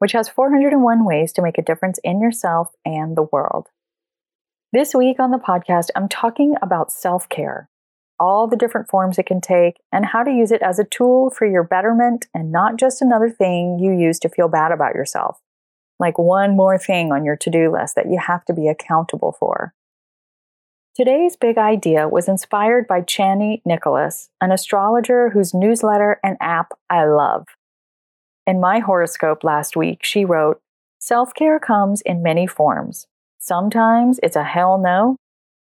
which has 401 ways to make a difference in yourself and the world. This week on the podcast, I'm talking about self care, all the different forms it can take, and how to use it as a tool for your betterment and not just another thing you use to feel bad about yourself, like one more thing on your to do list that you have to be accountable for. Today's big idea was inspired by Chani Nicholas, an astrologer whose newsletter and app I love. In my horoscope last week, she wrote, Self care comes in many forms. Sometimes it's a hell no,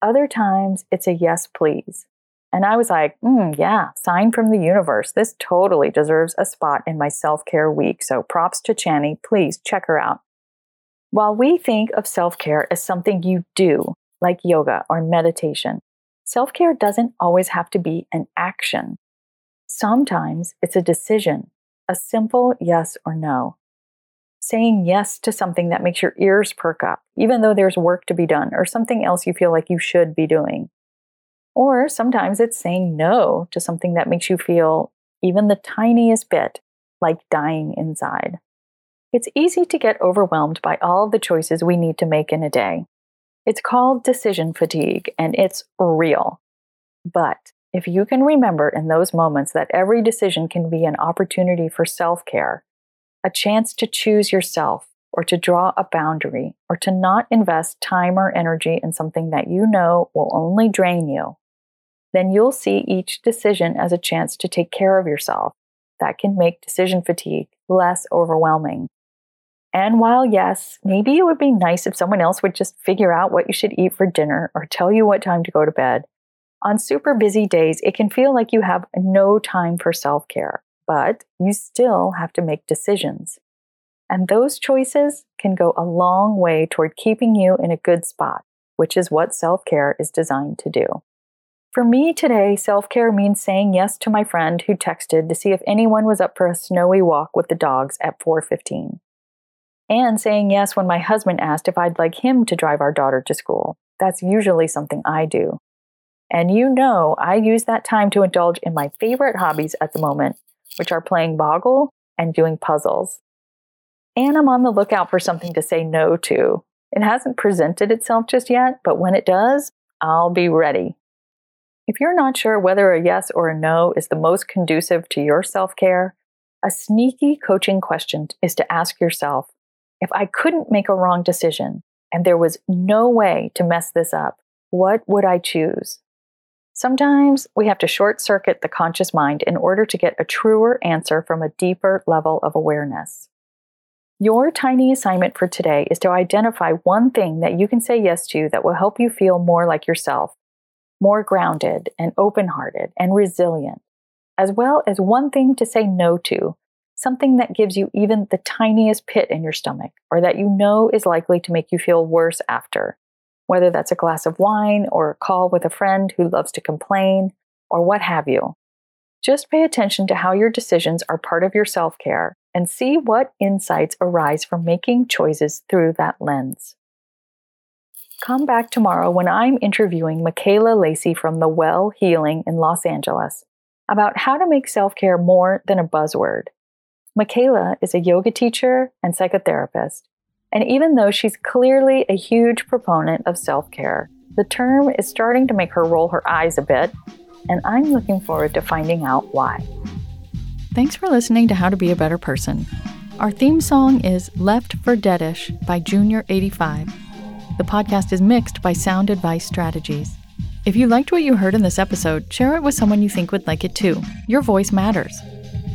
other times it's a yes, please. And I was like, mm, yeah, sign from the universe. This totally deserves a spot in my self care week. So props to Chani. Please check her out. While we think of self care as something you do, like yoga or meditation, self care doesn't always have to be an action. Sometimes it's a decision a simple yes or no. Saying yes to something that makes your ears perk up, even though there's work to be done or something else you feel like you should be doing. Or sometimes it's saying no to something that makes you feel even the tiniest bit like dying inside. It's easy to get overwhelmed by all the choices we need to make in a day. It's called decision fatigue and it's real. But if you can remember in those moments that every decision can be an opportunity for self care, a chance to choose yourself, or to draw a boundary, or to not invest time or energy in something that you know will only drain you, then you'll see each decision as a chance to take care of yourself. That can make decision fatigue less overwhelming. And while, yes, maybe it would be nice if someone else would just figure out what you should eat for dinner or tell you what time to go to bed, on super busy days, it can feel like you have no time for self care, but you still have to make decisions. And those choices can go a long way toward keeping you in a good spot, which is what self care is designed to do. For me today, self care means saying yes to my friend who texted to see if anyone was up for a snowy walk with the dogs at 4:15. And saying yes when my husband asked if I'd like him to drive our daughter to school. That's usually something I do. And you know, I use that time to indulge in my favorite hobbies at the moment, which are playing Boggle and doing puzzles. And I'm on the lookout for something to say no to. It hasn't presented itself just yet, but when it does, I'll be ready. If you're not sure whether a yes or a no is the most conducive to your self care, a sneaky coaching question is to ask yourself if I couldn't make a wrong decision and there was no way to mess this up, what would I choose? Sometimes we have to short circuit the conscious mind in order to get a truer answer from a deeper level of awareness. Your tiny assignment for today is to identify one thing that you can say yes to that will help you feel more like yourself, more grounded and open hearted and resilient, as well as one thing to say no to, something that gives you even the tiniest pit in your stomach or that you know is likely to make you feel worse after whether that's a glass of wine or a call with a friend who loves to complain or what have you. Just pay attention to how your decisions are part of your self care and see what insights arise from making choices through that lens. Come back tomorrow when I'm interviewing Michaela Lacey from The Well Healing in Los Angeles about how to make self care more than a buzzword. Michaela is a yoga teacher and psychotherapist and even though she's clearly a huge proponent of self care, the term is starting to make her roll her eyes a bit, and I'm looking forward to finding out why. Thanks for listening to How to Be a Better Person. Our theme song is Left for Deadish by Junior85. The podcast is mixed by Sound Advice Strategies. If you liked what you heard in this episode, share it with someone you think would like it too. Your voice matters.